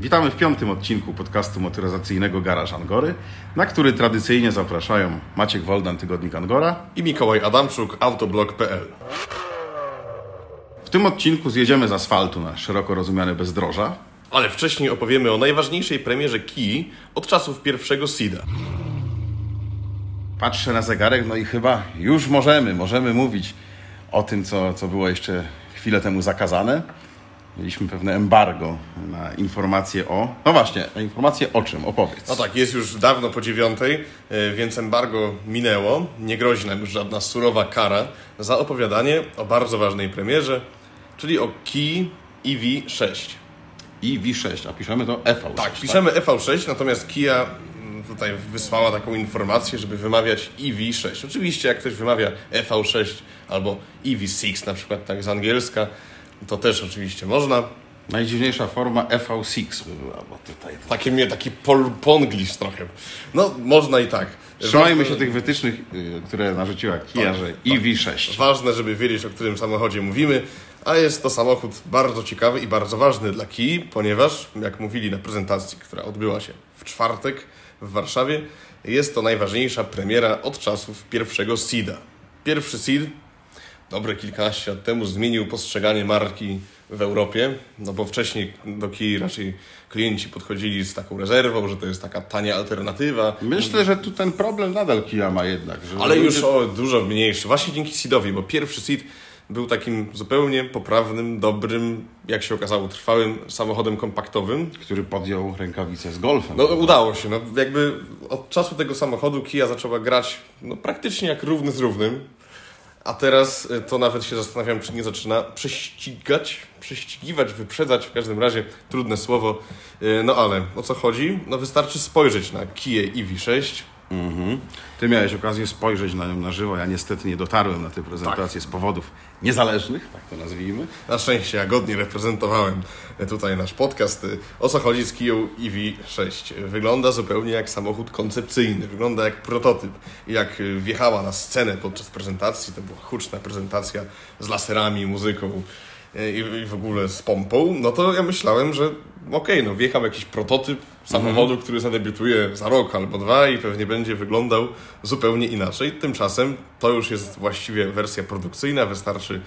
Witamy w piątym odcinku podcastu motoryzacyjnego Garaż Angory, na który tradycyjnie zapraszają Maciek Woldan, Tygodnik Angora. i Mikołaj Adamczuk, autoblog.pl. W tym odcinku zjedziemy z asfaltu na szeroko rozumiane bezdroża. Ale wcześniej opowiemy o najważniejszej premierze Kia od czasów pierwszego SIDA. Patrzę na zegarek, no i chyba już możemy, możemy mówić o tym, co, co było jeszcze chwilę temu zakazane. Mieliśmy pewne embargo na informacje o... No właśnie, na informacje o czym? Opowiedz. No tak, jest już dawno po dziewiątej, y, więc embargo minęło. Nie grozi nam już żadna surowa kara za opowiadanie o bardzo ważnej premierze, czyli o Kia EV6. I V6, a piszemy to EV6. Tak, piszemy EV6, natomiast Kia mm, tutaj wysłała taką informację, żeby wymawiać EV6. Oczywiście jak ktoś wymawia EV6 albo EV6 na przykład tak z angielska, to też oczywiście można. Najdziwniejsza forma EV6 by była, bo tutaj... Taki mnie taki pol, ponglish trochę. No, można i tak. Trzymajmy Ważne- się tych wytycznych, y, które narzuciła Kia, Tak, że tak. i V6. Ważne, żeby wiedzieć, o którym samochodzie mówimy, a jest to samochód bardzo ciekawy i bardzo ważny dla Kii, ponieważ, jak mówili na prezentacji, która odbyła się w czwartek w Warszawie, jest to najważniejsza premiera od czasów pierwszego SIDA. Pierwszy SID, dobre kilkanaście lat temu, zmienił postrzeganie marki w Europie, no bo wcześniej do Kii raczej klienci podchodzili z taką rezerwą, że to jest taka tania alternatywa, Myślę, że tu ten problem nadal Kia ma jednak. Ale ludzie- już o dużo mniejszy. Właśnie dzięki Seedowi, bo pierwszy Seed był takim zupełnie poprawnym, dobrym, jak się okazało, trwałym samochodem kompaktowym. Który podjął rękawicę z Golfem. No udało się. No, jakby od czasu tego samochodu Kia zaczęła grać no, praktycznie jak równy z równym. A teraz y, to nawet się zastanawiam, czy nie zaczyna prześcigać, prześcigiwać, wyprzedzać, w każdym razie trudne słowo. Y, No ale o co chodzi? No wystarczy spojrzeć na Kia EV6, Mhm. Ty miałeś okazję spojrzeć na nią na żywo. Ja niestety nie dotarłem na tę prezentację z powodów niezależnych, tak to nazwijmy. Na szczęście ja godnie reprezentowałem tutaj nasz podcast. O co chodzi z Kiją EV6? Wygląda zupełnie jak samochód koncepcyjny, wygląda jak prototyp. Jak wjechała na scenę podczas prezentacji, to była huczna prezentacja z laserami, muzyką i, i w ogóle z pompą, no to ja myślałem, że okej, no wjechał jakiś prototyp samochodu, który zadebiutuje za rok albo dwa i pewnie będzie wyglądał zupełnie inaczej. Tymczasem to już jest właściwie wersja produkcyjna, wystarczy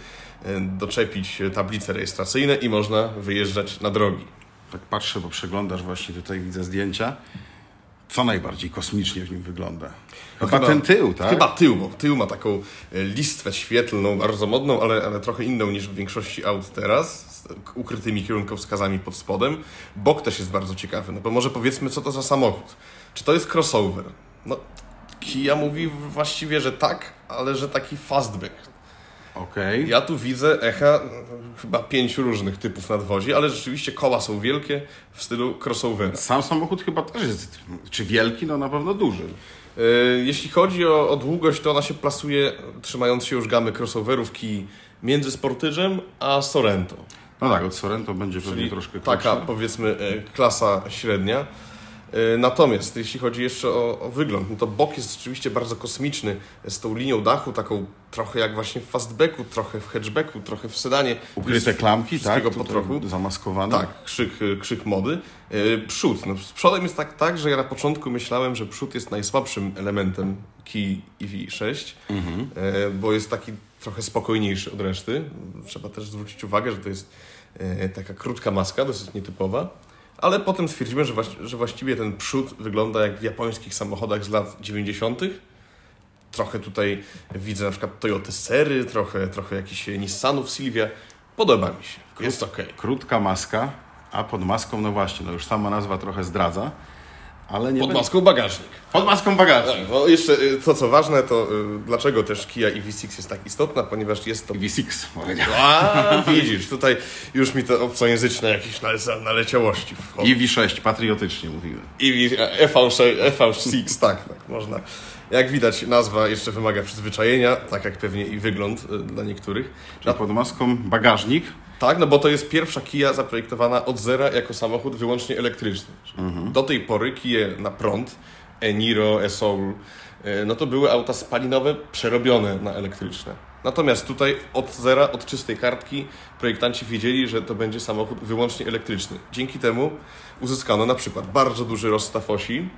e, doczepić tablice rejestracyjne i można wyjeżdżać na drogi. Tak patrzę, bo przeglądasz właśnie tutaj, widzę zdjęcia. Co najbardziej kosmicznie w nim wygląda? Chyba, ten tył, tak? Chyba tył, bo tył ma taką e, listwę świetlną, bardzo modną, ale, ale trochę inną niż w większości aut teraz, z ukrytymi kierunkowskazami pod spodem. Bok też jest bardzo ciekawy, no bo może powiedzmy, co to za samochód. Czy to jest crossover? No, Kia mówi właściwie, że tak, ale że taki fastback. Okej. Ja tu widzę echa e, chyba pięciu różnych typów nadwozia, ale rzeczywiście koła są wielkie w stylu crossovera. Sam samochód chyba też jest, czy wielki? No na pewno duży. E, Jeśli chodzi o, o długość, to ona się plasuje, trzymając się już gamy crossoverów Kii między Sportydżem a Sorento. No tak, od Sorento będzie pewnie Czyli troszkę taka, krótszy. powiedzmy, e, klasa średnia. E, Natomiast jeśli chodzi jeszcze o, o wygląd, no to bok jest rzeczywiście bardzo kosmiczny, z tą linią dachu, taką trochę jak właśnie w fastbacku, trochę w hatchbacku, trochę w sedanie. Ukryte klamki, tak? po trochu. Zamaskowane. Tak, krzyk, krzyk mody. E, Przód. No, z przodem jest tak, tak, że ja na początku myślałem, że przód jest najsłabszym elementem Key EV6, e, bo jest taki trochę spokojniejszy od reszty. Trzeba też zwrócić uwagę, że to jest e, taka krótka maska, dosyć nietypowa. Ale potem stwierdziłem, że, właści- że właściwie ten przód wygląda jak w japońskich samochodach z lat 90. Trochę tutaj widzę na przykład Toyota Sery, trochę, trochę jakichś Nissanów Silvia. Podoba mi się. Jest okej. Krótka maska, a pod maską, no właśnie, no już sama nazwa trochę zdradza, ale nie Pod będzie- maską bagażnik. Pod maską bagażnik. Tak, no jeszcze y, to co ważne, to y, dlaczego też Kia EV6 jest tak istotna, ponieważ jest to... V6, powiedziałem. A, widzisz, tutaj już mi to obcojęzyczne jakieś nale- naleciałości wchodzą. I V6, patriotycznie mówimy. EV, EV6, EV6, tak, tak, można. Jak widać, nazwa jeszcze wymaga przyzwyczajenia, tak jak pewnie i wygląd y, dla niektórych. Czyli pod maską bagażnik, Tak, no bo to jest pierwsza Kia zaprojektowana od zera jako samochód wyłącznie elektryczny. Do tej pory Kia na prąd, e-Niro, e-Soul, e, no to były auta spalinowe przerobione na elektryczne. Natomiast tutaj od zera, od czystej kartki projektanci wiedzieli, że to będzie samochód wyłącznie elektryczny. Dzięki temu uzyskano na przykład bardzo duży rozstaw osi,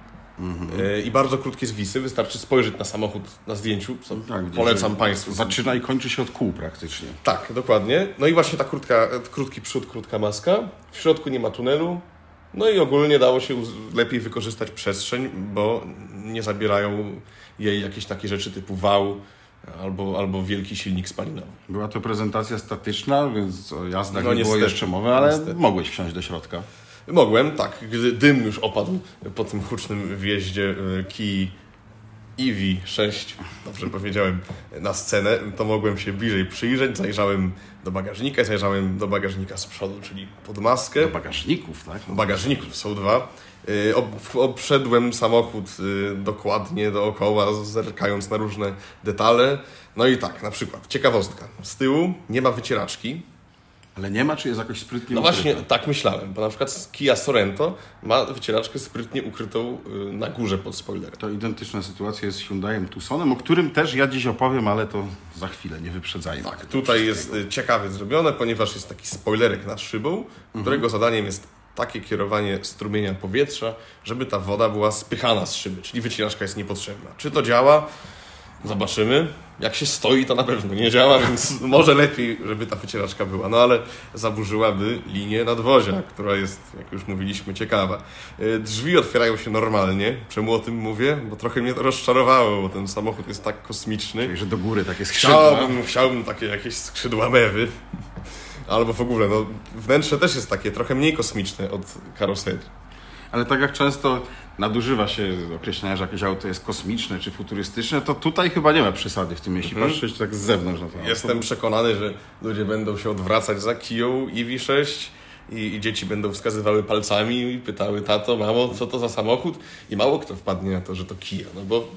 e, I bardzo krótkie zwisy. Wystarczy spojrzeć na samochód na zdjęciu. Co Tak, polecam Państwu. Zaczyna i kończy się od kół praktycznie. Tak, dokładnie. No i właśnie ta krótka, krótki przód, krótka maska. W środku nie ma tunelu. No i ogólnie dało się lepiej wykorzystać przestrzeń, bo nie zabierają jej jakieś takie rzeczy typu wał albo, albo wielki silnik spalinowy. Była to prezentacja statyczna, więc o jazdach No nie było niestety, jeszcze mowy, ale niestety. mogłeś wsiąść do środka. Mogłem, tak, gdy dym już opadł po tym hucznym wjeździe e, Key EV6, dobrze powiedziałem, na scenę, to mogłem się bliżej przyjrzeć. Zajrzałem do bagażnika, zajrzałem do bagażnika z przodu, czyli pod maskę. Do bagażników, tak? bagażników są dwa. Ob- Obszedłem samochód y, dokładnie dookoła, zerkając na różne detale. No i tak, na przykład, ciekawostka. Z tyłu nie ma wycieraczki. Ale nie ma, czy jest jakoś sprytnie No właśnie, tak myślałem, bo na przykład Kia Sorento ma wycieraczkę sprytnie ukrytą y, na górze pod spoilerem. To identyczna sytuacja jest z Hyundaiem Tucsonem, o którym też ja dziś opowiem, ale to za chwilę, nie wyprzedzajmy. Tak, tutaj jest y, ciekawie zrobione, ponieważ jest taki spoilerek nad szybą, którego zadaniem jest takie kierowanie strumienia powietrza, żeby ta woda była spychana z szyby, czyli wycieraczka jest niepotrzebna. Czy to działa? Zobaczymy. Jak się stoi, to na pewno nie działa, więc może lepiej, żeby ta wycieraczka była. No ale zaburzyłaby linię nadwozia, która jest, jak już mówiliśmy, ciekawa. Y, Drzwi otwierają się normalnie. Czemu o tym mówię? Bo trochę mnie to rozczarowało, bo ten samochód jest tak kosmiczny. Czyli, że do góry takie skrzydła. Chciałbym, chciałbym takie jakieś skrzydła mewy. Albo w ogóle, no, wnętrze też jest takie trochę mniej kosmiczne od karoserii. Ale tak jak często nadużywa się określenia, że jakieś auto jest kosmiczne czy futurystyczne, to tutaj chyba nie ma przesady w tym, jeśli patrzeć tak z zewnątrz na to auto. Jestem przekonany, że ludzie będą się odwracać za Kiją EV6 i, i dzieci będą wskazywały palcami i pytały, tato, mamo, co to za samochód? I mało kto wpadnie na to, że to Kia, no bo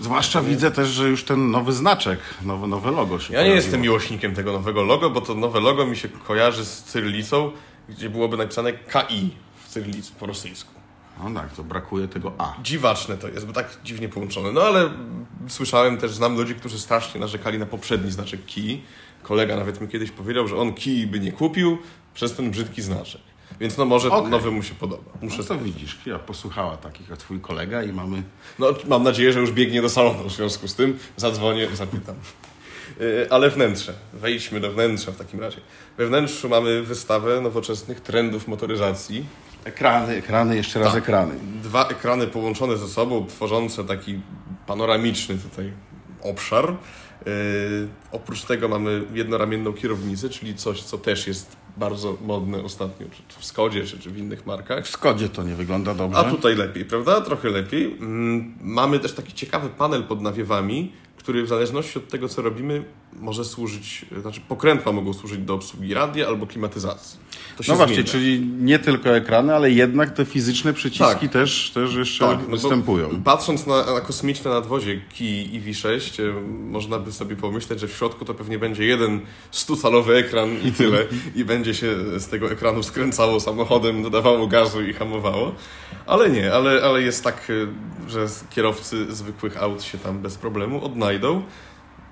Zwłaszcza widzę też, że już ten nowy znaczek, nowe, nowe logo się ja nie pojawiło. jestem miłośnikiem tego nowego logo, bo to nowe logo mi się kojarzy z cyrylicą, gdzie byłoby napisane KI w cyrylicy po rosyjsku. No tak, to brakuje tego A. Dziwaczne to jest, bo tak dziwnie połączone. No ale słyszałem też, znam ludzi, którzy strasznie narzekali na poprzedni znaczek Key. Kolega nawet mi kiedyś powiedział, że on Key by nie kupił przez ten brzydki znaczek. Więc no może Okej. nowy mu się podoba. Muszę No to widzisz, ja posłuchała takich jak twój kolega i mamy... No, mam nadzieję, że już biegnie do salonu w związku z tym. Zadzwonię, zapytam. Yy, Ale wnętrze. Wejdźmy do wnętrza w takim razie. We wnętrzu mamy wystawę nowoczesnych trendów motoryzacji. Ekrany, ekrany, jeszcze raz Tak. ekrany. Dwa ekrany połączone ze sobą, tworzące taki panoramiczny tutaj obszar. Yy, oprócz tego mamy jednoramienną kierownicę, czyli coś, co też jest bardzo modne ostatnio, czy w Skodzie, czy, czy w innych markach. W Skodzie to nie wygląda dobrze. A tutaj lepiej, prawda? Trochę lepiej. Mm, Mamy też taki ciekawy panel pod nawiewami, który w zależności od tego, co robimy, może służyć, znaczy pokrętła mogą służyć do obsługi radia albo klimatyzacji. No właśnie, zmienia. czyli nie tylko ekrany, ale jednak te fizyczne przyciski Tak. też, też jeszcze Tak, no występują. Patrząc na, na kosmiczne nadwozie Key EV6, e, można by sobie pomyśleć, że w środku to pewnie będzie jeden 100-calowy ekran i tyle. I będzie się z tego ekranu skręcało samochodem, dodawało gazu i hamowało. Ale nie, ale, ale jest tak, e, że kierowcy zwykłych aut się tam bez problemu odnajdą.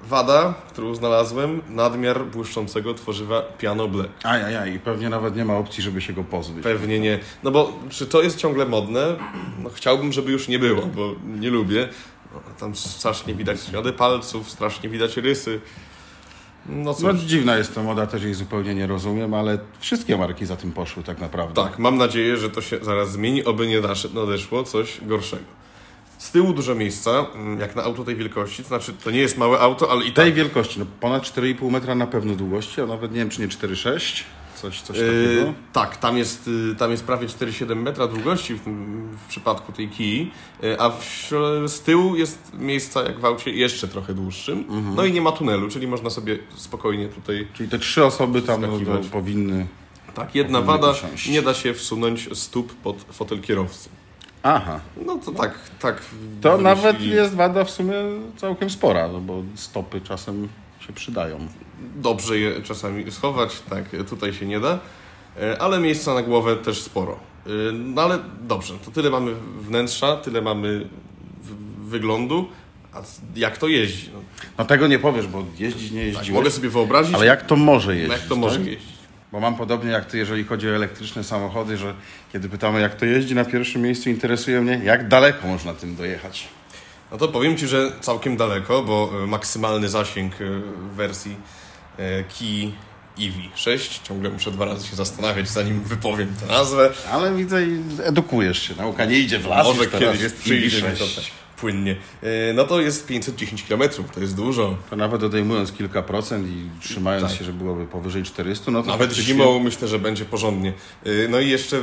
Wada, którą znalazłem, nadmiar błyszczącego tworzywa piano ble. Ajajaj, i pewnie nawet nie ma opcji, żeby się go pozbyć. Pewnie nie. No bo czy to jest ciągle modne? No chciałbym, żeby już nie było, bo nie lubię. No, Tam strasznie widać ślady palców, strasznie widać rysy. No cóż. No dziwna jest to moda, też jej zupełnie nie rozumiem, ale wszystkie marki za tym poszły tak naprawdę. Tak, mam nadzieję, że to się zaraz zmieni, oby nie nadeszło coś gorszego. Z tyłu dużo miejsca, mm, jak na auto tej wielkości, to znaczy to nie jest małe auto, ale i Tej tak. wielkości, no ponad 4,5 metra na pewno długości, a nawet nie wiem, czy nie 4,6, coś, coś takiego. Yy, tak, tam jest, yy, tam jest prawie 4,7 metra długości w, tym, w przypadku tej kij, yy, a w, z tyłu jest miejsca jak w aucie jeszcze trochę dłuższym. No i nie ma tunelu, czyli można sobie spokojnie tutaj. Czyli te trzy osoby tam no, Wskakiwać. no, powinny... Tak, jedna Powinny wada, usiąść. nie da się wsunąć stóp pod fotel kierowcy. Aha, No to tak, tak. to wymyślili. nawet jest wada w sumie całkiem spora, no bo stopy czasem się przydają. Dobrze je czasami schować, tak, tutaj się nie da, E, ale miejsca na głowę też sporo. E, No ale dobrze, to tyle mamy wnętrza, tyle mamy wyglądu, A jak to jeździ? No, No tego nie powiesz, bo jeździć nie tak, jeździłeś. mogę sobie wyobrazić, Ale jak to może jeździć? jak to może tak? jeździć. Bo mam podobnie jak ty, jeżeli chodzi o elektryczne samochody, że kiedy pytamy jak to jeździ, na pierwszym miejscu interesuje mnie, jak daleko można tym dojechać. No to powiem Ci, że całkiem daleko, bo e, maksymalny zasięg e, w wersji e, Key EV6, ciągle muszę dwa razy się zastanawiać, zanim wypowiem tę nazwę. Ale widzę edukujesz się. Nauka nie idzie w las, Może kiedyś jest przyjdzie mi EV6. to płynnie. E, No to jest 510 km, to jest dużo. To nawet odejmując kilka procent i trzymając Tak. się, że byłoby powyżej 400, no to Nawet faktycznie- zimą myślę, że będzie porządnie. Yy, No i jeszcze,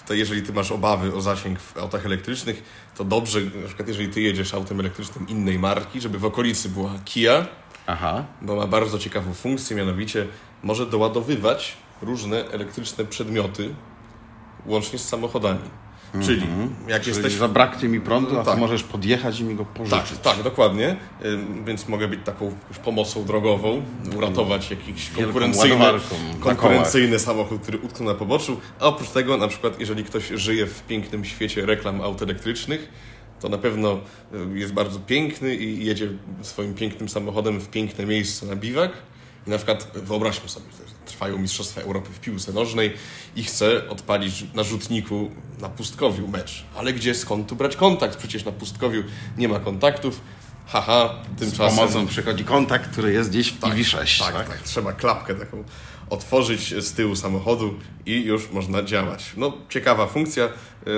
tutaj jeżeli ty masz obawy o zasięg w autach elektrycznych, to dobrze, na przykład jeżeli ty jedziesz autem elektrycznym innej marki, żeby w okolicy była Kia, Aha. bo ma bardzo ciekawą funkcję, mianowicie może doładowywać różne elektryczne przedmioty łącznie z samochodami. Czyli jak Czyli jesteś... zabraknie mi prądu, a Tak. ty możesz podjechać i mi go pożyczyć. Tak, tak, dokładnie. Więc mogę być taką pomocą drogową, uratować jakiś Wielką konkurencyjny, konkurencyjny samochód, który utknął na poboczu. A oprócz tego, na przykład, jeżeli ktoś żyje w pięknym świecie reklam aut elektrycznych, to na pewno y, jest bardzo piękny i jedzie swoim pięknym samochodem w piękne miejsce na biwak. I na przykład wyobraźmy sobie, że trwają Mistrzostwa Europy w piłce nożnej i chce odpalić na rzutniku na pustkowiu mecz. Ale gdzie, skąd tu brać kontakt? Przecież na pustkowiu nie ma kontaktów. Haha, Z tymczasem... pomocą przychodzi kontakt, który jest gdzieś w EV6. Tak, tak, Trzeba klapkę taką otworzyć z tyłu samochodu i już można działać. No, ciekawa funkcja.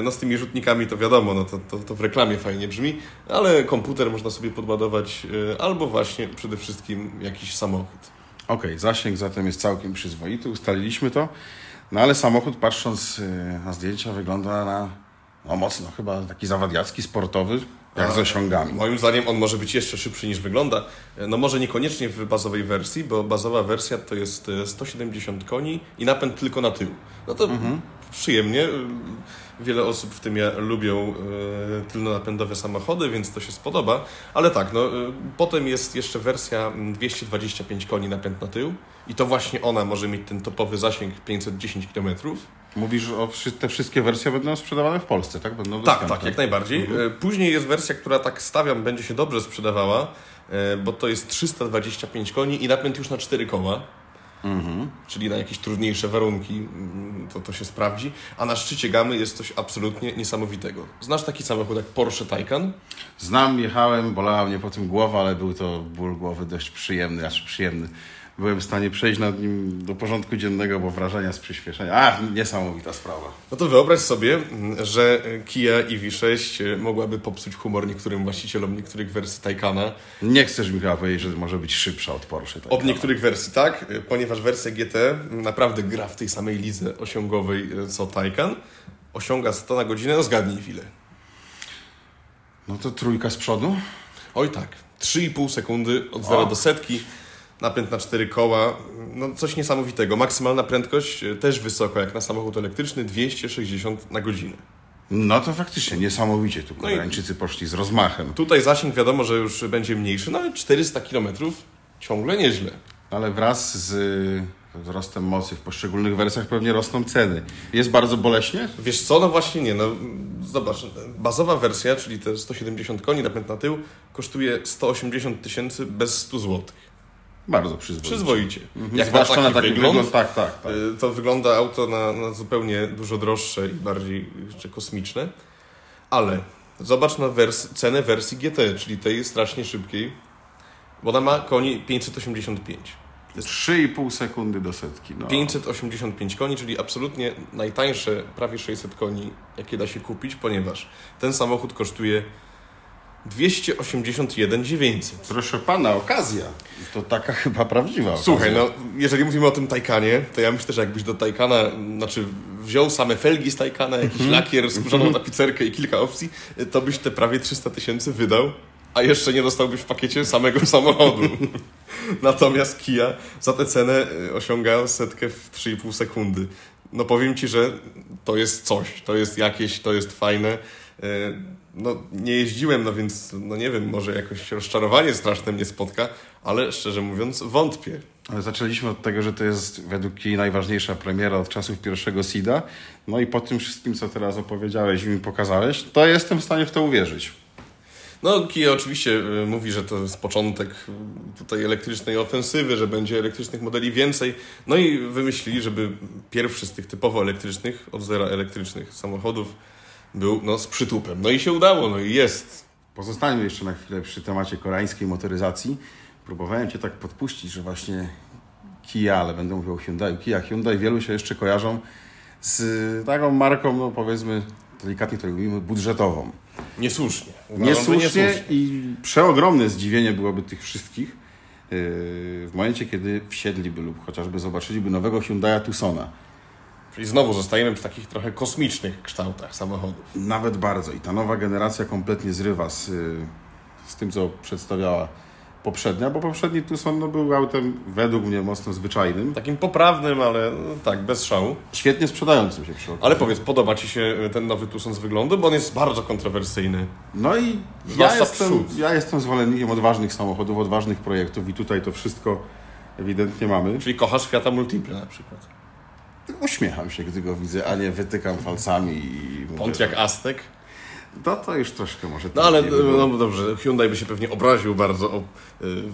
No, z tymi rzutnikami to wiadomo, no, to, to, to w reklamie fajnie brzmi, ale komputer można sobie podładować e, albo właśnie przede wszystkim jakiś samochód. Okej, zasięg zatem jest całkiem przyzwoity, ustaliliśmy to. No ale samochód, patrząc y, na zdjęcia, wygląda na no, mocno chyba taki zawadiacki, sportowy, jak z osiągami. Moim zdaniem on może być jeszcze szybszy niż wygląda. No może niekoniecznie w bazowej wersji, bo bazowa wersja to jest e, 170 koni i napęd tylko na tył. No to przyjemnie. Wiele osób w tym ja lubią e, tylnonapędowe samochody, więc to się spodoba. Ale tak, no, e, potem jest jeszcze wersja mm, 225 koni napęd na tył i to właśnie ona może mieć ten topowy zasięg 510 km. Mówisz, o wszy- te wszystkie wersje będą sprzedawane w Polsce, tak? Będą Tak, tak, jak najbardziej. E, Później jest wersja, która tak stawiam, będzie się dobrze sprzedawała, bo to jest 325 koni i napęd już na 4 koła. Czyli na jakieś trudniejsze warunki mm, to, to się sprawdzi. A na szczycie gamy jest coś absolutnie niesamowitego. Znasz taki samochód jak Porsche Taycan? Znam, jechałem, bolała mnie po tym głowa, ale był to ból głowy dość przyjemny, aż przyjemny. Byłem w stanie przejść nad nim do porządku dziennego, bo wrażenia z przyspieszenia. Ach, niesamowita sprawa. No to wyobraź sobie, że Kia EV6 mogłaby popsuć humor niektórym właścicielom niektórych wersji Taycana. Nie chcesz mi chyba powiedzieć, że może być szybsza od Porsche. Tak Od niektórych wersji tak, ponieważ wersja GT naprawdę gra w tej samej lidze osiągowej e, co Taycan. Osiąga 100 na godzinę, no zgadnij ile. No to trójka z przodu? Oj tak, 3,5 sekundy od 0 O. do setki, napęd na 4 koła, no coś niesamowitego. Maksymalna prędkość e, też wysoka, jak na samochód elektryczny, 260 na godzinę. No to faktycznie niesamowicie tu i- Koreańczycy poszli z rozmachem. Tutaj zasięg wiadomo, że już będzie mniejszy, no ale 400 km ciągle nieźle. Ale wraz z wzrostem mocy w poszczególnych wersjach pewnie rosną ceny. Jest bardzo boleśnie? Wiesz co, no właśnie nie, no zobacz, bazowa wersja, czyli te 170 koni, napęd na tył, kosztuje 180 tysięcy bez 100 zł. Bardzo przyzwoicie. Przyzwoicie. Mhm. Jak Zwłaszcza na taki, na taki wygląd, wygląd. Tak, tak, tak. y, to wygląda auto na, na zupełnie dużo droższe i bardziej jeszcze kosmiczne. Ale zobacz na wers- cenę wersji GT, czyli tej strasznie szybkiej, bo ona ma koni 585. 3,5 sekundy do setki. No. 585 koni, czyli absolutnie najtańsze, prawie 600 koni, jakie da się kupić, ponieważ ten samochód kosztuje 281 900. Proszę pana, okazja. To taka chyba prawdziwa Słuchaj, okazja. no jeżeli mówimy o tym Taycanie, to ja myślę, że jakbyś do Taycana, znaczy wziął same felgi z Taycana, jakiś lakier, skórzaną tapicerkę i kilka opcji, to byś te prawie 300 tysięcy wydał, a jeszcze nie dostałbyś w pakiecie samego samochodu. Natomiast Kia za tę cenę y, osiąga setkę w 3,5 sekundy. No powiem Ci, że to jest coś, to jest jakieś, to jest fajne. Y, No nie jeździłem, no więc no nie wiem, może jakoś rozczarowanie straszne mnie spotka, ale szczerze mówiąc wątpię. Ale zaczęliśmy od tego, że to jest według jej najważniejsza premiera od czasów pierwszego SIDA. No i po tym wszystkim, co teraz opowiedziałeś i mi pokazałeś, to jestem w stanie w to uwierzyć. No, Kia oczywiście y, mówi, że to jest początek tutaj elektrycznej ofensywy, że będzie elektrycznych modeli więcej. No i wymyślili, żeby pierwszy z tych typowo elektrycznych, od zera elektrycznych samochodów był no, z przytupem. No i się udało, no i jest. Pozostańmy jeszcze na chwilę przy temacie koreańskiej motoryzacji. Próbowałem Cię tak podpuścić, że właśnie Kia, ale będę mówił o Hyundai. Kia, Hyundai wielu się jeszcze kojarzą z taką marką, no powiedzmy, delikatnie to mówimy, budżetową. Niesłusznie. Uważam, Niesłusznie, niesłusznie. i przeogromne zdziwienie byłoby tych wszystkich yy, w momencie, kiedy wsiedliby lub chociażby zobaczyliby nowego Hyundai'a Tucsona. Czyli znowu zostajemy w takich trochę kosmicznych kształtach samochodów. Nawet bardzo. I ta nowa generacja kompletnie zrywa z, yy, z tym, co przedstawiała poprzednia, bo poprzedni Tucson no, był autem według mnie mocno zwyczajnym, Takim poprawnym, ale no, tak, bez szału. świetnie sprzedającym się przy okazji. Ale powiedz, podoba Ci się ten nowy Tucson z wyglądu? Bo on jest bardzo kontrowersyjny. No i ja jestem, przód. ja jestem zwolennikiem odważnych samochodów, odważnych projektów i tutaj to wszystko ewidentnie mamy. Czyli kochasz Fiata Multiple na przykład. Uśmiecham się, gdy go widzę, a nie wytykam palcami i mówię, że- Aztek. No to już troszkę może... No ale no, dobrze, Hyundai by się pewnie obraził bardzo o y,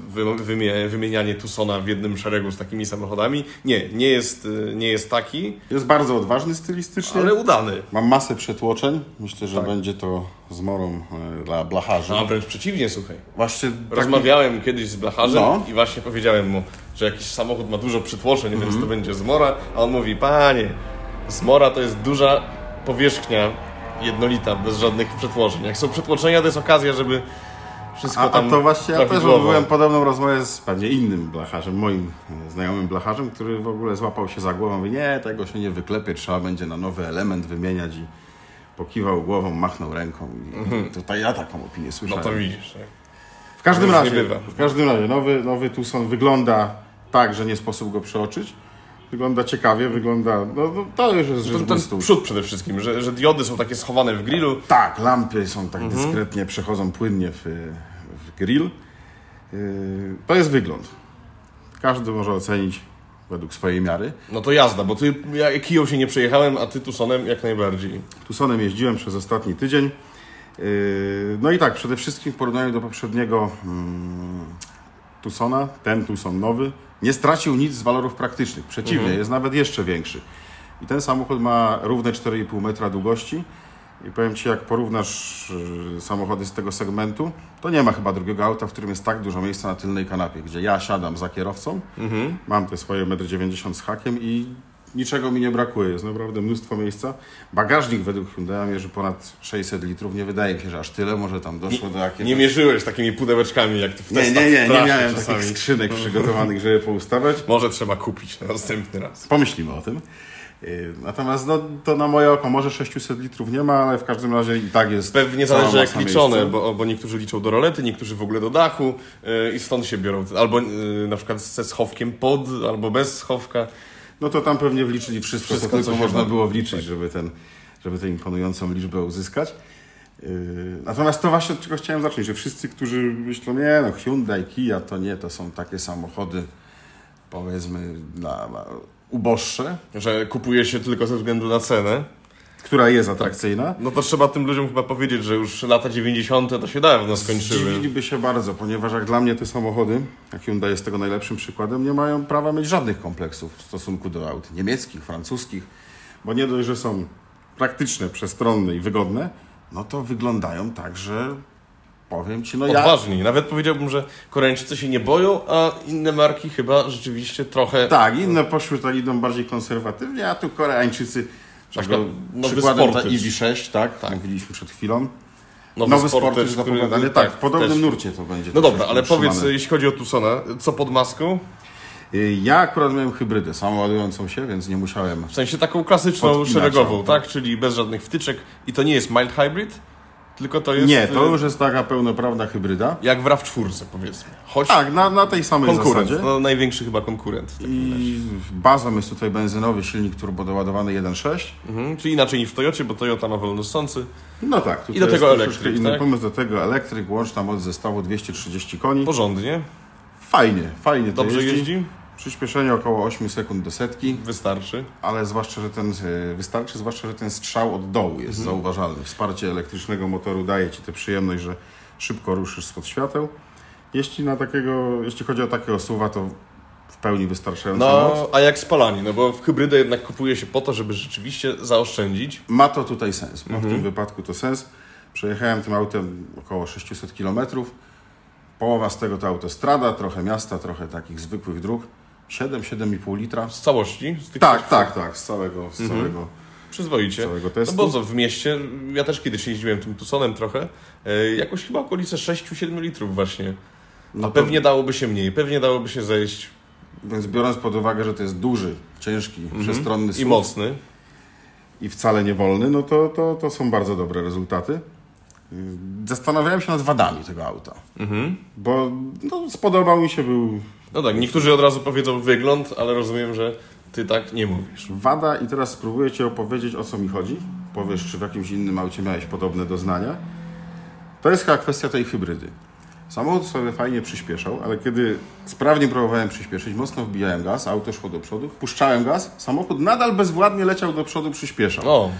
wy- wymie- wymienianie Tucsona w jednym szeregu z takimi samochodami. Nie, nie jest, y, nie jest taki, Jest bardzo odważny stylistycznie. ale udany. Mam masę przetłoczeń. Myślę, że Tak. będzie to zmorą e, dla blacharzy. A wręcz przeciwnie, słuchaj. Właśnie taki- Rozmawiałem kiedyś z blacharzem No. i właśnie powiedziałem mu, że jakiś samochód ma dużo przytłoczeń, więc to będzie zmora, a on mówi, panie, zmora to jest duża powierzchnia jednolita, bez żadnych przetłoczeń. Jak są przetłoczenia, to jest okazja, żeby wszystko A, a tam to właśnie ja też odbyłem podobną rozmowę z pewnie innym blacharzem, moim znajomym blacharzem, który w ogóle złapał się za głową. Mówi, nie, tego się nie wyklepie, trzeba będzie na nowy element wymieniać i pokiwał głową, machnął ręką. I Tutaj ja taką opinię No słyszałem. to widzisz. tak. W każdym razie, w każdym razie nowy, nowy Tucson wygląda tak, że nie sposób go przeoczyć. Wygląda ciekawie, wygląda. No, no to już jest rzecz Ten, ten przód przede wszystkim, że, że diody są takie schowane w grillu. Tak, lampy są tak Mhm. dyskretnie, przechodzą płynnie w, w grill. Yy, To jest wygląd. Każdy może ocenić według swojej miary. No to jazda, bo ty, ja Kiją się nie przejechałem, a ty Tucsonem jak najbardziej. Tucsonem jeździłem przez ostatni tydzień. Yy, No i tak, przede wszystkim w porównaniu do poprzedniego mm, Tucsona, ten Tucson nowy, nie stracił nic z walorów praktycznych. Przeciwnie, jest nawet jeszcze większy. I ten samochód ma równe 4,5 metra długości. I powiem Ci, jak porównasz yy, samochody z tego segmentu, to nie ma chyba drugiego auta, w którym jest tak dużo miejsca na tylnej kanapie, gdzie ja siadam za kierowcą, mam te swoje 1,90 m z hakiem i niczego mi nie brakuje. Jest naprawdę mnóstwo miejsca. Bagażnik według Hyundai mierzy ponad 600 litrów. Nie wydaje mi się, że aż tyle. Może tam doszło do jakiegoś... Nie mierzyłeś takimi pudełeczkami jak ty w Nie, testach nie, nie, nie strasznie miałem czasami. takich skrzynek przygotowanych, żeby poustawiać. Może trzeba kupić na następny raz. Pomyślimy o tym. Yy, Natomiast no, to na moje oko może 600 litrów nie ma, ale w każdym razie i tak jest. Pewnie zależy jak liczone, bo, bo niektórzy liczą do rolety, niektórzy w ogóle do dachu yy, i stąd się biorą. Albo yy, na przykład ze schowkiem pod, albo bez schowka. No to tam pewnie wliczyli wszystko, Wszystko, co tylko można było wliczyć, żeby, ten, żeby tę imponującą liczbę uzyskać. Yy, Natomiast to właśnie od czego chciałem zacząć, że wszyscy, którzy myślą, nie no, Hyundai, Kia to nie, to są takie samochody powiedzmy dla uboższe, Że kupuje się tylko ze względu na cenę. Która jest atrakcyjna. No to trzeba tym ludziom chyba powiedzieć, że już lata 90. to się dawno skończyły. Zdziwiliby się bardzo, ponieważ jak dla mnie te samochody, a Hyundai jest tego najlepszym przykładem, nie mają prawa mieć żadnych kompleksów w stosunku do aut niemieckich, francuskich, bo nie dość, że są praktyczne, przestronne i wygodne, no to wyglądają tak, że powiem Ci, no ja... Odważni. Nawet powiedziałbym, że Koreańczycy się nie boją, a inne marki chyba rzeczywiście trochę... Tak, inne poszły tak idą bardziej konserwatywnie, a tu Koreańczycy, czego nowy przykładem ta Sportage. EV6, tak, Tak. mówiliśmy przed chwilą. Nowy, Nowy Sportage, Sportage który- zapowiadany, tak, w podobnym też. nurcie to będzie. No dobra, ale powiedz, jeśli chodzi o Tucsona, co pod maską? Y, Ja akurat miałem hybrydę samoładującą się, więc nie musiałem W sensie taką klasyczną, szeregową, tak. tak? Czyli bez żadnych wtyczek. I to nie jest mild hybrid, tylko to jest... Nie, to y, już jest taka pełnoprawna hybryda. Jak w RAV4 powiedzmy. Choć Tak, na, na tej samej konkurent, zasadzie. no, największy chyba konkurent. I bazą jest tutaj benzynowy silnik turbodoładowany 1.6. Mhm, czyli inaczej niż w Toyocie, bo Toyota ma wolnosący. No tak, tutaj I do tego elektryk, inny tak? pomysł do tego elektryk, łączna moc zestawu 230 koni. Porządnie, Fajnie, fajnie to dobrze jeździ. jeździ, Przyspieszenie około 8 sekund do setki, wystarczy. ale zwłaszcza, że ten e, wystarczy, zwłaszcza, że ten strzał od dołu jest Mhm. zauważalny. Wsparcie elektrycznego motoru daje Ci tę przyjemność, że szybko ruszysz spod świateł. Jeśli, na takiego, jeśli chodzi o takiego suwa, to w pełni wystarczająca moc. No, a jak spalanie? No bo w hybrydę jednak kupuje się po to, żeby rzeczywiście zaoszczędzić. Ma to tutaj sens. Ma w tym wypadku to sens. Przejechałem tym autem około 600 km. Połowa z tego to autostrada, trochę miasta, trochę takich zwykłych dróg. 7-7,5 litra. Z całości? Z tych Tak, tak, tak, z całego, z całego. Przyzwoicie. Całego No testu. bo co, w mieście, ja też kiedyś jeździłem tym Tucsonem trochę, e, jakoś chyba okolice 6-7 litrów właśnie. A No to- pewnie dałoby się mniej, pewnie dałoby się zejść Więc biorąc pod uwagę, że to jest duży, ciężki, przestronny i mocny. i wcale nie wolny, no to, to, to są bardzo dobre rezultaty. Zastanawiałem się nad wadami tego auta, bo no, spodobał mi się, był No tak, niektórzy od razu powiedzą wygląd, ale rozumiem, że ty tak nie mówisz. wada i teraz spróbuję Ci opowiedzieć o co mi chodzi. Powiesz, czy w jakimś innym aucie miałeś podobne doznania. To jest chyba kwestia tej hybrydy. Samochód sobie fajnie przyspieszał, ale kiedy sprawnie próbowałem przyspieszyć, mocno wbijałem gaz, auto szło do przodu, puszczałem gaz, samochód nadal bezwładnie leciał do przodu, przyspieszał. O,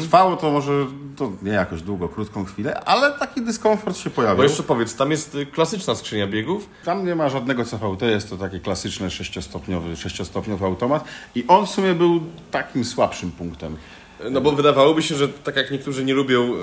Trwało to może, to nie jakoś długo, krótką chwilę, ale taki dyskomfort się bo pojawił. jeszcze powiedz, tam jest y, klasyczna skrzynia biegów. Tam nie ma żadnego CVT, jest to taki klasyczny sześciostopniowy, sześciostopniowy automat i on w sumie był takim słabszym punktem. No bo wydawałoby się, że tak jak niektórzy nie lubią y,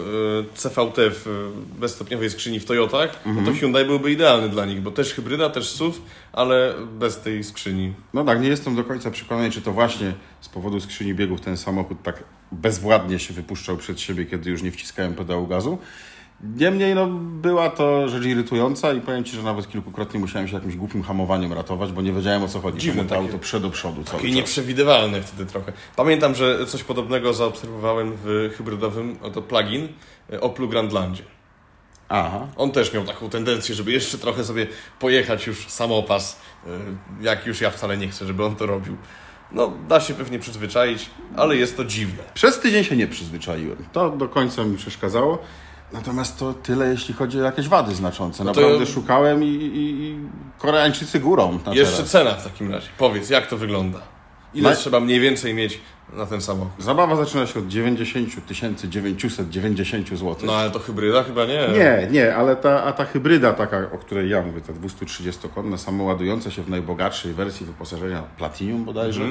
CVT w y, bezstopniowej skrzyni w Toyotach, no to Hyundai byłby idealny dla nich, bo też hybryda, też SUV, ale bez tej skrzyni. No tak, nie jestem do końca przekonany, czy to właśnie z powodu skrzyni biegów ten samochód tak bezwładnie się wypuszczał przed siebie, kiedy już nie wciskałem pedału gazu. Niemniej no, była to rzecz irytująca i powiem Ci, że nawet kilkukrotnie musiałem się jakimś głupim hamowaniem ratować, bo nie wiedziałem o co chodzi. Dziwne to auto przed do przodu cały I czas. nieprzewidywalne wtedy trochę. Pamiętam, że coś podobnego zaobserwowałem w hybrydowym, oto plugin y, Oplu Grandlandzie. Aha. On też miał taką tendencję, żeby jeszcze trochę sobie pojechać już samopas, y, jak już ja wcale nie chcę, żeby on to robił. No, da się pewnie przyzwyczaić, ale jest to dziwne. Przez tydzień się nie przyzwyczaiłem. To do końca mi przeszkadzało. Natomiast to tyle, jeśli chodzi o jakieś wady znaczące. No Naprawdę szukałem i, i, i Koreańczycy górą Jeszcze teraz. cena w takim razie. Powiedz, jak to wygląda? Ile trzeba mniej więcej mieć na ten samochód? Zabawa zaczyna się od 90 990 zł. No ale to hybryda chyba nie. Nie, nie, ale ta, a ta hybryda taka, o której ja mówię, ta 230-konna, samoładująca się w najbogatszej wersji wyposażenia Platinum bodajże,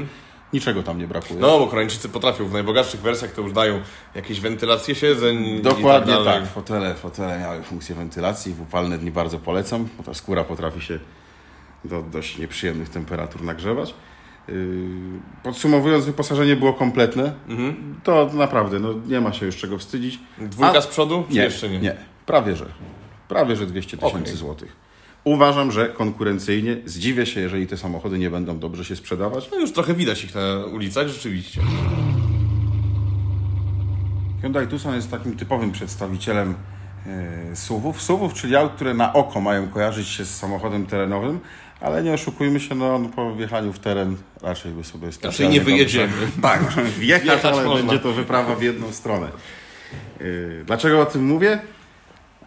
niczego tam nie brakuje. No, bo Koreańczycy potrafią. W najbogatszych wersjach to już dają jakieś wentylacje siedzeń i Dokładnie tak. tak. Fotele, fotele miały funkcję wentylacji. W upalne dni bardzo polecam, bo ta skóra potrafi się do dość nieprzyjemnych temperatur nagrzewać. Yy, Podsumowując, wyposażenie było kompletne. Mhm. To naprawdę no, nie ma się już czego wstydzić. Dwójka A- z przodu? Czy Nie, jeszcze nie? nie. Prawie że. Prawie że 200 tysięcy Okej. złotych. Uważam, że konkurencyjnie zdziwię się, jeżeli te samochody nie będą dobrze się sprzedawać. No już trochę widać ich na ulicach, rzeczywiście. Hyundai Tucson jest takim typowym przedstawicielem e, SUVów. SUVów, czyli aut, które na oko mają kojarzyć się z samochodem terenowym, ale nie oszukujmy się, no, no po wjechaniu w teren raczej by sobie specjalnie nie dobrze- wyjedziemy. Tak, wjechać, Wjechać ale można. będzie to wyprawa w jedną stronę. E, Dlaczego o tym mówię?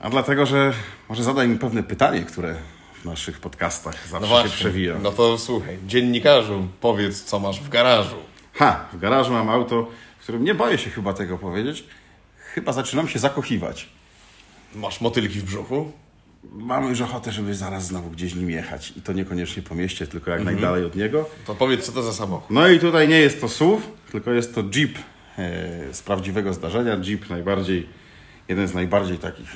A dlatego, że może zadaj mi pewne pytanie, które w naszych podcastach zawsze się przewija. No to słuchaj, dziennikarzu, powiedz, co masz w garażu. Ha, w garażu mam auto, w którym nie boję się chyba tego powiedzieć. Chyba zaczynam się zakochiwać. Masz motylki w brzuchu? Mam już ochotę, żeby zaraz znowu gdzieś nim jechać. I to niekoniecznie po mieście, tylko jak Mhm. najdalej od niego. To powiedz, co to za samochód. No i tutaj nie jest to SUV, tylko jest to Jeep e, z prawdziwego zdarzenia. Jeep najbardziej, jeden z najbardziej takich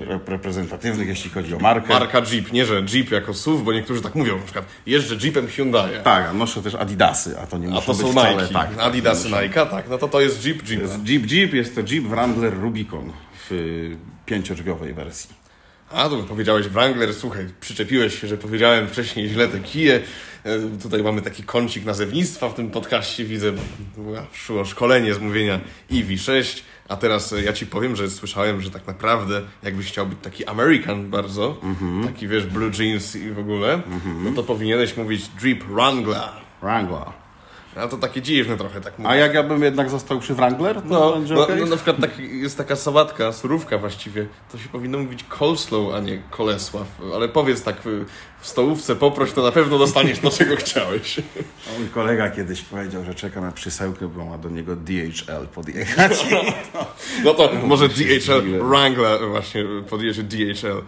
rep- reprezentatywnych, jeśli chodzi o markę. Marka Jeep, nie że Jeep jako SUV, bo niektórzy tak mówią, na przykład jeżdżę Jeepem Hyundai. Tak, a noszę też Adidasy, a to nie A muszą to być są wcale, Nike, tak, Adidasy nie muszą. Nike, tak, no to to jest Jeep Jeep. Jest Jeep Jeep jest to Jeep Wrangler Rubicon w y, pięciodrzwiowej wersji. A, to powiedziałeś Wrangler, słuchaj, przyczepiłeś się, że powiedziałem wcześniej źle te kije. E, Tutaj mamy taki kącik nazewnictwa w tym podcaście, widzę, szło szkolenie z mówienia EV6, a teraz e, ja Ci powiem, że słyszałem, że tak naprawdę jakbyś chciał być taki American bardzo, taki wiesz, blue jeans i w ogóle, no to powinieneś mówić Jeep Wrangler. Wrangler. A to takie dziwne trochę, tak mówię. A jak ja bym jednak został przy Wrangler, to No, będzie no, okej? no na przykład tak, jest taka sałatka, surówka właściwie, to się powinno mówić coleslaw, a nie kolesław. Ale powiedz tak, y, w stołówce poproś, to na pewno dostaniesz to, czego chciałeś. Mój kolega kiedyś powiedział, że czeka na przysełkę, bo ma do niego DHL podjechać. No to może DHL. Wrangler właśnie podjedzie DHL.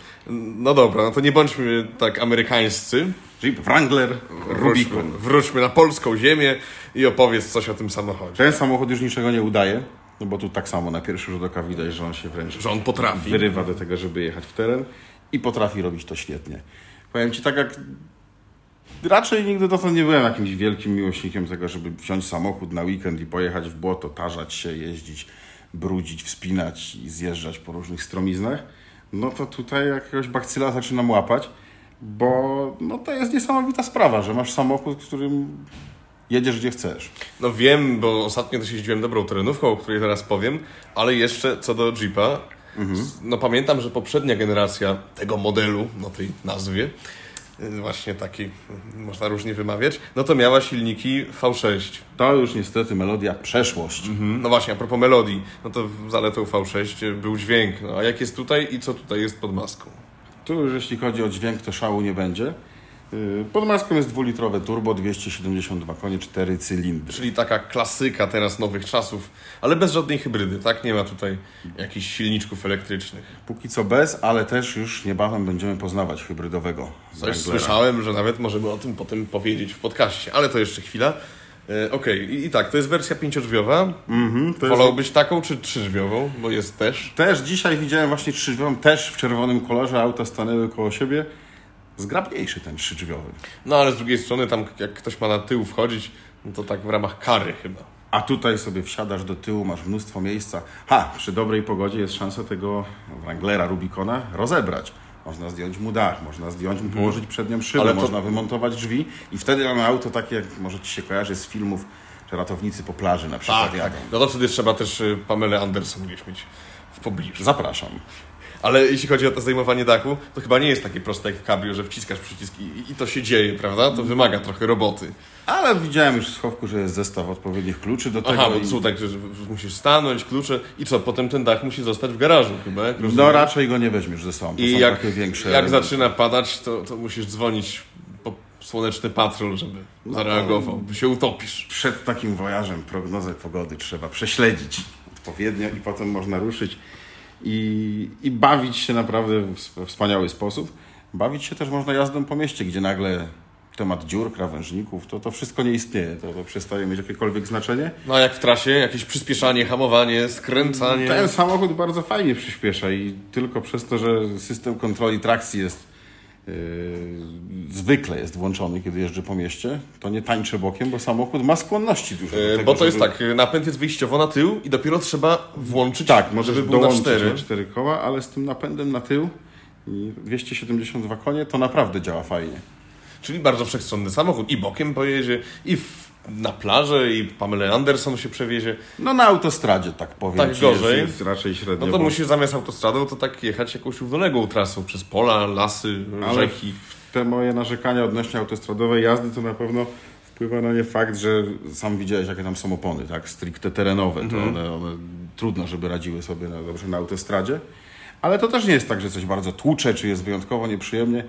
No dobra, no to nie bądźmy tak amerykańscy. Jeep Wrangler Rubicon. wróćmy na polską ziemię i opowiedz coś o tym samochodzie. Ten samochód już niczego nie udaje, no bo tu tak samo na pierwszy rzut oka widać, że on się wręcz Że on potrafi. wyrywa do tego, żeby jechać w teren i potrafi robić to świetnie. Powiem Ci tak jak raczej nigdy dotąd nie byłem jakimś wielkim miłośnikiem tego, żeby wziąć samochód na weekend i pojechać w błoto, tarzać się, jeździć, brudzić, wspinać i zjeżdżać po różnych stromiznach. No to tutaj jakiegoś bakcyla zaczynam łapać, bo no to jest niesamowita sprawa, że masz samochód, którym jedziesz gdzie chcesz. No wiem, bo ostatnio też jeździłem dobrą terenówką, o której zaraz powiem, ale jeszcze co do Jeepa, s- no pamiętam, że poprzednia generacja tego modelu, no tej nazwie, y, właśnie takiej, y, można różnie wymawiać, no to miała silniki V6. To już niestety melodia przeszłość. No właśnie, a propos melodii, no to zaletą V6 był dźwięk, no a jak jest tutaj i co tutaj jest pod maską? Tu już jeśli chodzi o dźwięk, to szału nie będzie. Yy, Pod maską jest dwulitrowe turbo, 272 konie, 4 cylindry. Czyli taka klasyka teraz nowych czasów, ale bez żadnej hybrydy, tak? Nie ma tutaj jakichś silniczków elektrycznych. Póki co bez, ale też już niebawem będziemy poznawać hybrydowego Wranglera. słyszałem, że nawet możemy o tym potem powiedzieć w podcaście, ale to jeszcze chwila. E, Okej, I, i tak, to jest wersja pięciodrzwiową. Mhm, to jest... Wolałbyś taką czy trzydrzwiową? Bo jest też. Też dzisiaj widziałem właśnie trzydrzwiową, też w czerwonym kolorze, auta stanęły koło siebie. Zgrabniejszy ten trzydrzwiowy. No ale z drugiej strony, tam jak ktoś ma na tył wchodzić, no to tak w ramach kary chyba. A tutaj sobie wsiadasz do tyłu, masz mnóstwo miejsca. Ha, przy dobrej pogodzie jest szansa tego Wranglera Rubicona rozebrać. Można zdjąć mu dach, można zdjąć mu, położyć przednią szybę, Mhm. Ale to- można wymontować drzwi i wtedy mamy auto takie, jak może Ci się kojarzy z filmów, że ratownicy po plaży na przykład jadą. No to wtedy trzeba też y, Pamelę Anderson gdzieś mieć w pobliżu. Zapraszam. Ale jeśli chodzi o to zdejmowanie dachu, to chyba nie jest takie proste jak w cabrio, że wciskasz przycisk i, i to się dzieje, prawda? To wymaga trochę roboty. Ale widziałem już w schowku, że jest zestaw odpowiednich kluczy do tego. Aha, bo i- tak, że musisz stanąć, klucze i co, potem ten dach musi zostać w garażu chyba, jak? No raczej go nie weźmiesz ze sobą. To I jak, takie większe. jak zaczyna padać, to, to musisz dzwonić po słoneczny patrol, żeby No zareagował, bo się utopisz. Przed takim wojażem prognozę pogody trzeba prześledzić odpowiednio i potem można ruszyć i, i bawić się naprawdę w sp- wspaniały sposób. Bawić się też można jazdą po mieście, gdzie nagle temat dziur, krawężników, to, to wszystko nie istnieje, to, to przestaje mieć jakiekolwiek znaczenie. No a jak w trasie, jakieś przyspieszanie, hamowanie, skręcanie. Ten samochód bardzo fajnie przyspiesza i tylko przez to, że system kontroli trakcji jest zwykle jest włączony, kiedy jeżdżę po mieście, to nie tańczę bokiem, bo samochód ma skłonności dużo. E, tego, Bo to jest żeby- tak, napęd jest wyjściowo na tył i dopiero trzeba włączyć, Tak, możesz żeby był na cztery. na cztery koła, ale z tym napędem na tył i 272 konie to naprawdę działa fajnie. Czyli bardzo wszechstronny samochód. I bokiem pojedzie, i w, na plażę, i Pamela Anderson się przewiezie. No na autostradzie tak powiem Tak ci, gorzej. Jest, jest raczej średnio. No to bo- musisz zamiast autostradą to tak jechać jakąś równoległą trasą przez pola, lasy, Ale rzeki. te moje narzekania odnośnie autostradowej jazdy to na pewno wpływa na nie fakt, że sam widziałeś jakie tam są opony, tak? Stricte terenowe. To one, one trudno, żeby radziły sobie na, dobrze na autostradzie. Ale to też nie jest tak, że coś bardzo tłucze, czy jest wyjątkowo nieprzyjemnie.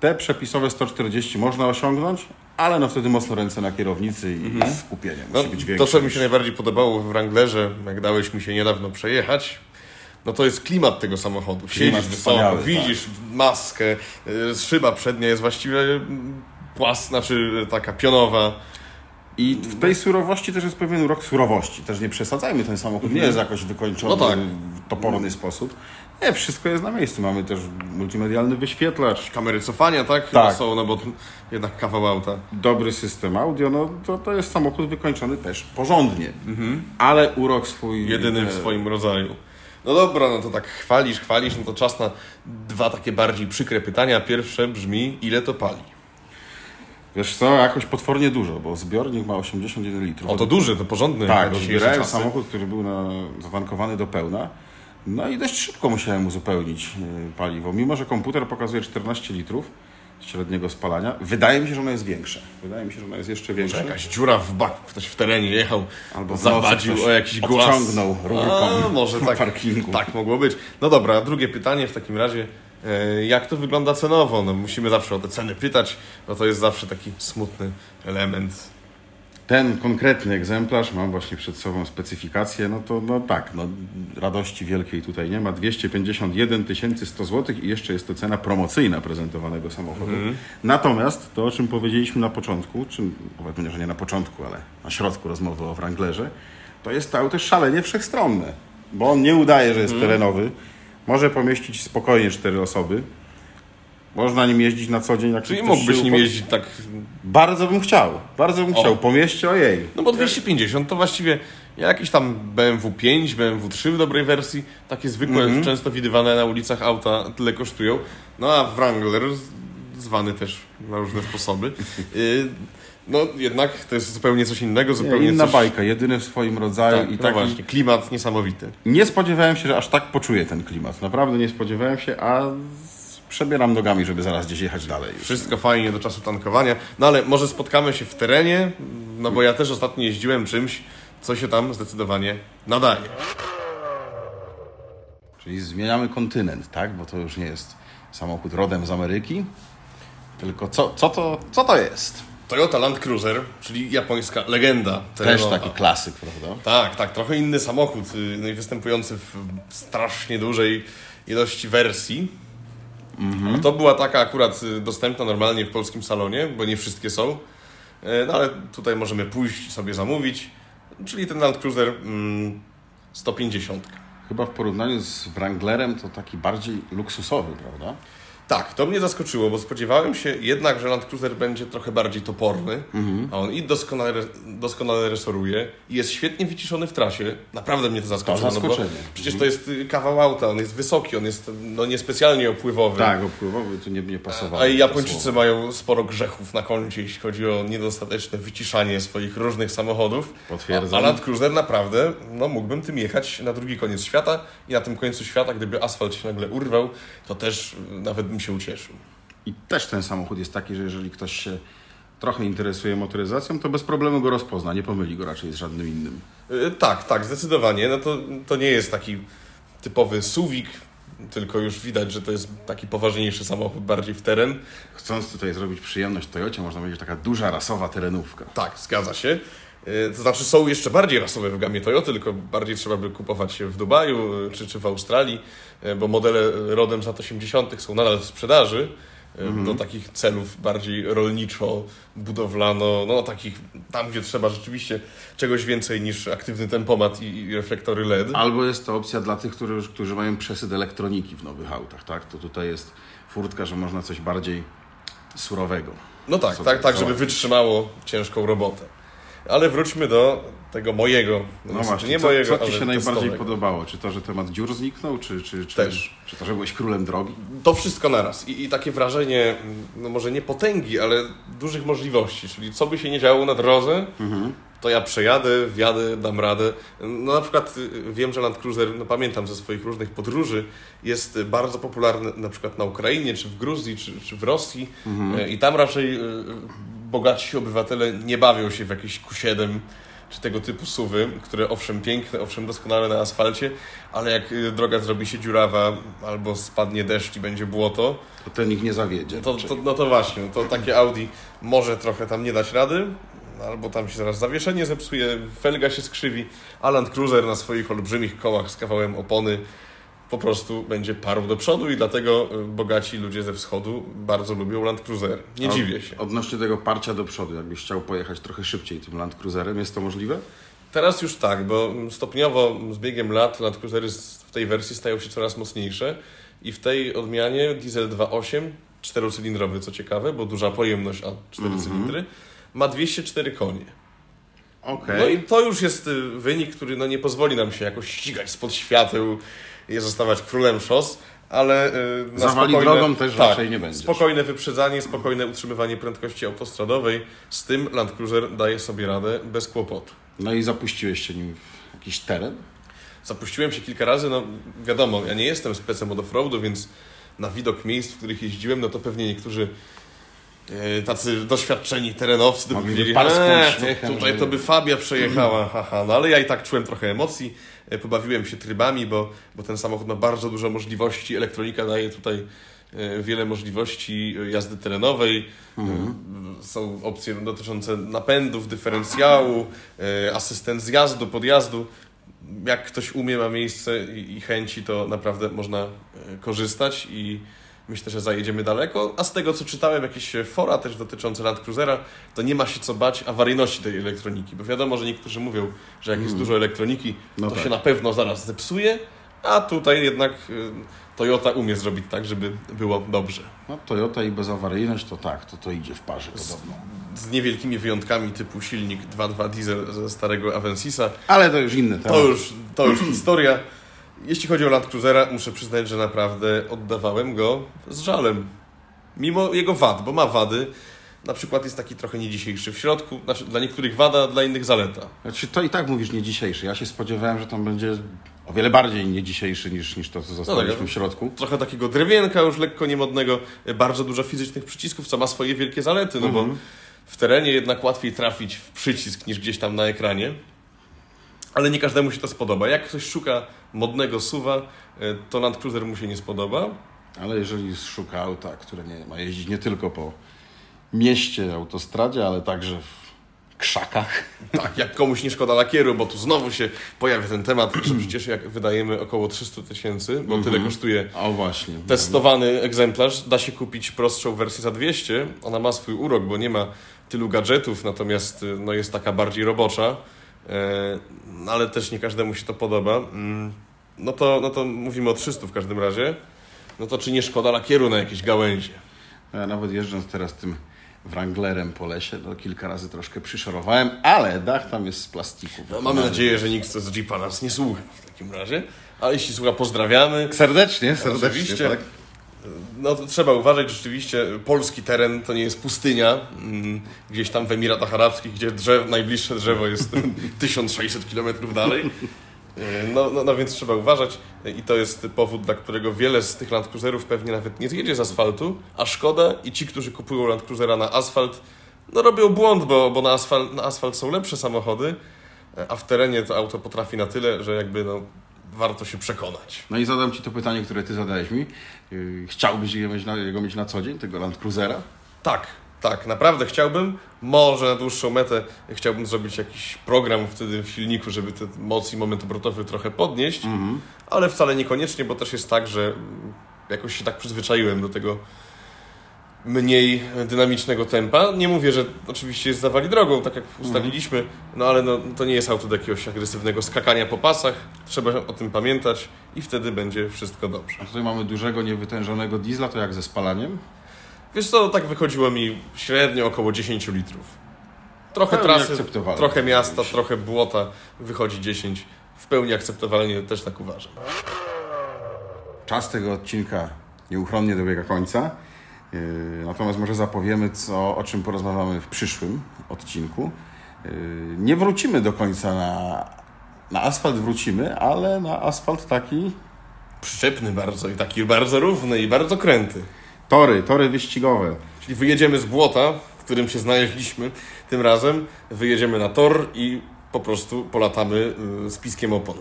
Te przepisowe 140 można osiągnąć, ale no wtedy mocno ręce na kierownicy i skupienie No, musi być większe. to, co mi się najbardziej podobało w Wranglerze, jak dałeś mi się niedawno przejechać, no to jest klimat tego samochodu. Klimat Siedzisz wysoko, wspaniały, widzisz maskę, y, szyba przednia jest właściwie mm, płas, znaczy taka pionowa. I w tej surowości też jest pewien urok surowości. Też nie przesadzajmy, ten samochód nie jest jakoś wykończony No tak. w toporny sposób. Nie, wszystko jest na miejscu. Mamy też multimedialny wyświetlacz, Kamery cofania, tak? Tak. są, no bo jednak kawał auta. dobry system audio, no to, to jest samochód wykończony też porządnie. Ale urok swój... Jedyny w e, swoim rodzaju. No dobra, no to tak chwalisz, chwalisz, no to czas na dwa takie bardziej przykre pytania. Pierwsze brzmi, ile to pali? Wiesz co, jakoś potwornie dużo, bo zbiornik ma 81 litrów. O, to duży, to porządny. Tak, samochód, który był na, zatankowany do pełna. No i dość szybko musiałem uzupełnić e, paliwo. Mimo, że komputer pokazuje 14 litrów, średniego spalania. Wydaje mi się, że ono jest większe. Wydaje mi się, że ono jest jeszcze większe. Jakaś dziura w baku, ktoś w terenie jechał, Albo zawadził o jakiś głaz. odciągnął rurką A, może tak, parkingu. tak mogło być. No dobra, drugie pytanie w takim razie. E, Jak to wygląda cenowo? No, musimy zawsze o te ceny pytać, bo to jest zawsze taki smutny element. Ten konkretny egzemplarz, mam właśnie przed sobą specyfikację, no to no tak, no, radości wielkiej tutaj nie ma. 251 100 zł i jeszcze jest to cena promocyjna prezentowanego samochodu. Natomiast to, o czym powiedzieliśmy na początku, czym powiedzmy, że nie na początku, ale na środku rozmowy o Wranglerze, to jest to auto szalenie wszechstronne, bo on nie udaje, że jest terenowy. Może pomieścić spokojnie cztery osoby. Można nim jeździć na co dzień. Jak Czyli mógłbyś nim jeździć tak Bardzo bym chciał. Bardzo bym O. chciał. Po mieście, ojej. No bo 250 to właściwie jakiś tam BMW 5, BMW 3 w dobrej wersji, takie zwykłe, Mhm. często widywane na ulicach auta, tyle kosztują. No a Wrangler, zwany też na różne sposoby, y, no jednak to jest zupełnie coś innego, zupełnie Inna coś... bajka, jedyny w swoim rodzaju Tak, i no taki... właśnie, klimat niesamowity. Nie spodziewałem się, że aż tak poczuję ten klimat. Naprawdę nie spodziewałem się, a przebieram nogami, żeby zaraz gdzieś jechać dalej. Już. Wszystko fajnie do czasu tankowania, no ale może spotkamy się w terenie, no bo ja też ostatnio jeździłem czymś, co się tam zdecydowanie nadaje. Czyli zmieniamy kontynent, tak? Bo to już nie jest samochód rodem z Ameryki, tylko co, co, to, co to jest? Toyota Land Cruiser, czyli japońska legenda Też taki klasyk, prawda? Tak, tak, trochę inny samochód, y, no i występujący w strasznie dużej ilości wersji. A to była taka akurat y, dostępna normalnie w polskim salonie, bo nie wszystkie są. E, No ale tutaj możemy pójść sobie zamówić, czyli ten Land Cruiser mm, 150. Chyba w porównaniu z Wranglerem to taki bardziej luksusowy, prawda? Tak, to mnie zaskoczyło, bo spodziewałem się jednak, że Land Cruiser będzie trochę bardziej toporny, a on i doskonale, doskonale resoruje i jest świetnie wyciszony w trasie. Naprawdę mnie to zaskoczyło. To no zaskoczenie. przecież to jest y, kawał auta, on jest wysoki, on jest no, niespecjalnie opływowy. Tak, opływowy tu nie, nie pasowało. A i Japończycy mają sporo grzechów na koncie, jeśli chodzi o niedostateczne wyciszanie swoich różnych samochodów. Potwierdzam. A, a Land Cruiser naprawdę, no mógłbym tym jechać na drugi koniec świata i na tym końcu świata, gdyby asfalt się nagle urwał, to też y, nawet bym się ucieszył. I też ten samochód jest taki, że jeżeli ktoś się trochę interesuje motoryzacją, to bez problemu go rozpozna. Nie pomyli go raczej z żadnym innym. Y, Tak, tak, zdecydowanie. No to, to nie jest taki typowy suwik, tylko już widać, że to jest taki poważniejszy samochód, bardziej w teren. Chcąc tutaj zrobić przyjemność Toyocie, można powiedzieć taka duża rasowa terenówka. Tak, zgadza się. Y, To znaczy są jeszcze bardziej rasowe w gamie Toyota, tylko bardziej trzeba by kupować się w Dubaju y, czy, czy w Australii, y, bo modele rodem z lat 80. są nadal w sprzedaży y, do takich celów bardziej rolniczo-budowlano, no takich tam, gdzie trzeba rzeczywiście czegoś więcej niż aktywny tempomat i, i reflektory LED. Albo jest to opcja dla tych, którzy, którzy mają przesyt elektroniki w nowych autach, tak? To tutaj jest furtka, że można coś bardziej surowego. No tak, tak, tak, żeby wytrzymało ciężką robotę. Ale wróćmy do tego mojego. No niestety właśnie, nie co, mojego, co Ci się najbardziej testowego. podobało? Czy to, że temat dziur zniknął, czy, czy, czy, Też. czy to, że byłeś królem drogi? To wszystko naraz. I, I takie wrażenie, no może nie potęgi, ale dużych możliwości. Czyli co by się nie działo na drodze, to ja przejadę, wjadę, dam radę. No na przykład y, wiem, że Land Cruiser, no pamiętam ze swoich różnych podróży, jest y, bardzo popularny na przykład na Ukrainie, czy w Gruzji, czy, czy w Rosji. Y, I tam raczej bogaci obywatele nie bawią się w jakieś Q7 czy tego typu suwy, które owszem piękne, owszem doskonale na asfalcie, ale jak y, droga zrobi się dziurawa albo spadnie deszcz i będzie błoto, To ten ich nie zawiedzie. to, to, no to właśnie, to takie Audi może trochę tam nie dać rady, albo tam się zaraz zawieszenie zepsuje, felga się skrzywi, a Land Cruiser na swoich olbrzymich kołach z kawałem opony po prostu będzie parł do przodu i dlatego y, bogaci ludzie ze wschodu bardzo lubią Land Cruisery. Nie dziwię się. Odnośnie tego parcia do przodu, jakbyś chciał pojechać trochę szybciej tym Land Cruiserem, jest to możliwe? Teraz już tak, bo stopniowo z biegiem lat Land Cruisery w tej wersji stają się coraz mocniejsze i w tej odmianie diesel 2.8, czterocylindrowy co ciekawe, bo duża pojemność, a 4 cylindry, ma 204 konie. Okej. No i to już jest y, wynik, który no, nie pozwoli nam się jakoś ścigać spod świateł i zostawać królem szos, ale y, na Zawali spokojne, drogą też tak, raczej nie będziesz. Spokojne wyprzedzanie, spokojne utrzymywanie prędkości autostradowej, z tym Land Cruiser daje sobie radę bez kłopotu. No i zapuściłeś się nim w jakiś teren? Zapuściłem się kilka razy, no wiadomo, ja nie jestem specem od offroadu, więc na widok miejsc, w których jeździłem, no to pewnie niektórzy e, tacy doświadczeni terenowcy by powiedzieli, "Eee, tutaj to by Fabia przejechała, haha. No ale ja i tak czułem trochę emocji, pobawiłem się trybami, bo, bo ten samochód ma bardzo dużo możliwości, elektronika daje tutaj e, wiele możliwości e, jazdy terenowej. E, Są opcje dotyczące napędów, dyferencjału, e, asystent zjazdu, podjazdu. Jak ktoś umie, ma miejsce i chęci, to naprawdę można e, korzystać i myślę, że zajedziemy daleko. A z tego, co czytałem, jakieś fora też dotyczące Land Cruisera, to nie ma się co bać awaryjności tej elektroniki, bo wiadomo, że niektórzy mówią, że jak jest dużo elektroniki, No to tak. się na pewno zaraz zepsuje, a tutaj jednak y, Toyota umie zrobić tak, żeby było dobrze. No, Toyota i bezawaryjność to tak, to to idzie w parze podobno. Z niewielkimi wyjątkami typu silnik 2.2 diesel ze starego Avensisa. Ale to już inny temat. To już, to już historia. Jeśli chodzi o Land Cruisera, muszę przyznać, że naprawdę oddawałem go z żalem. Mimo jego wad, bo ma wady. Na przykład jest taki trochę nie dzisiejszy w środku. Znaczy, dla niektórych wada, dla innych zaleta. Znaczy, to i tak mówisz nie dzisiejszy. Ja się spodziewałem, że tam będzie o wiele bardziej nie dzisiejszy niż, niż to, co zostaliśmy tak, w środku. Trochę takiego drewienka już lekko niemodnego, bardzo dużo fizycznych przycisków, co ma swoje wielkie zalety, no bo w terenie jednak łatwiej trafić w przycisk niż gdzieś tam na ekranie. Ale nie każdemu się to spodoba. Jak ktoś szuka modnego suwa, y, to Land Cruiser mu się nie spodoba. Ale jeżeli szuka auta, które nie, ma jeździć nie tylko po mieście, autostradzie, ale także w krzakach, Tak, jak komuś nie szkoda lakieru, bo tu znowu się pojawia ten temat, że przecież jak wydajemy około 300 tysięcy, bo tyle kosztuje o właśnie, testowany egzemplarz, da się kupić prostszą wersję za 200. Ona ma swój urok, bo nie ma tylu gadżetów, natomiast y, no, jest taka bardziej robocza, ale też nie każdemu się to podoba. Mm, No to, no to mówimy o 300 w każdym razie. No to czy nie szkoda lakieru na jakieś gałęzie? Ja nawet jeżdżąc teraz tym Wranglerem po lesie, to kilka razy troszkę przyszorowałem, ale dach tam jest z plastiku. No, mamy nadzieję, że nikt z Jeepa nas nie słucha w takim razie. Ale jeśli słucha, pozdrawiamy. Serdecznie, serdecznie, Oczywiście. tak? No trzeba uważać, rzeczywiście polski teren to nie jest pustynia, mm, gdzieś tam w Emiratach Arabskich, gdzie drzew, najbliższe drzewo jest 1600 km dalej. E, No, no, no więc trzeba uważać i to jest powód, dla którego wiele z tych Land Cruiserów pewnie nawet nie zjedzie z asfaltu, a szkoda i ci, którzy kupują Land Cruisera na asfalt, no robią błąd, bo, bo na, asfalt, na asfalt są lepsze samochody, a w terenie to auto potrafi na tyle, że jakby no, warto się przekonać. No i zadam Ci to pytanie, które Ty zadałeś mi. Yy, Chciałbyś go mieć na, jego mieć na co dzień, tego Land Cruisera? Tak, tak, naprawdę chciałbym. Może na dłuższą metę chciałbym zrobić jakiś program wtedy w silniku, żeby te moc i moment obrotowy trochę podnieść, ale wcale niekoniecznie, bo też jest tak, że mm, jakoś się tak przyzwyczaiłem do tego mniej dynamicznego tempa. Nie mówię, że oczywiście jest zawali drogą, tak jak ustaliliśmy, no ale no, to nie jest auto do jakiegoś agresywnego skakania po pasach. Trzeba o tym pamiętać i wtedy będzie wszystko dobrze. A tutaj mamy dużego, niewytężonego diesla, to jak ze spalaniem? Wiesz co, tak wychodziło mi średnio około 10 litrów. Trochę Pełni trasy, trochę miasta, trochę błota, wychodzi 10. W pełni akceptowalnie, też tak uważam. Czas tego odcinka nieuchronnie dobiega końca. Yy, Natomiast może zapowiemy, co, o czym porozmawiamy w przyszłym odcinku. Yy, Nie wrócimy do końca na, na asfalt, wrócimy, ale na asfalt taki Przyczepny bardzo i taki bardzo równy i bardzo kręty. tory, tory wyścigowe. Czyli wyjedziemy z błota, w którym się znaleźliśmy tym razem, wyjedziemy na tor i po prostu polatamy y, z piskiem opon.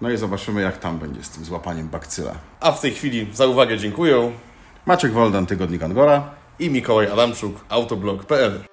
No i zobaczymy, jak tam będzie z tym złapaniem bakcyla. A w tej chwili za uwagę dziękuję Maciek Woldan, Tygodnik Angora. i Mikołaj Adamczuk, autoblog.pl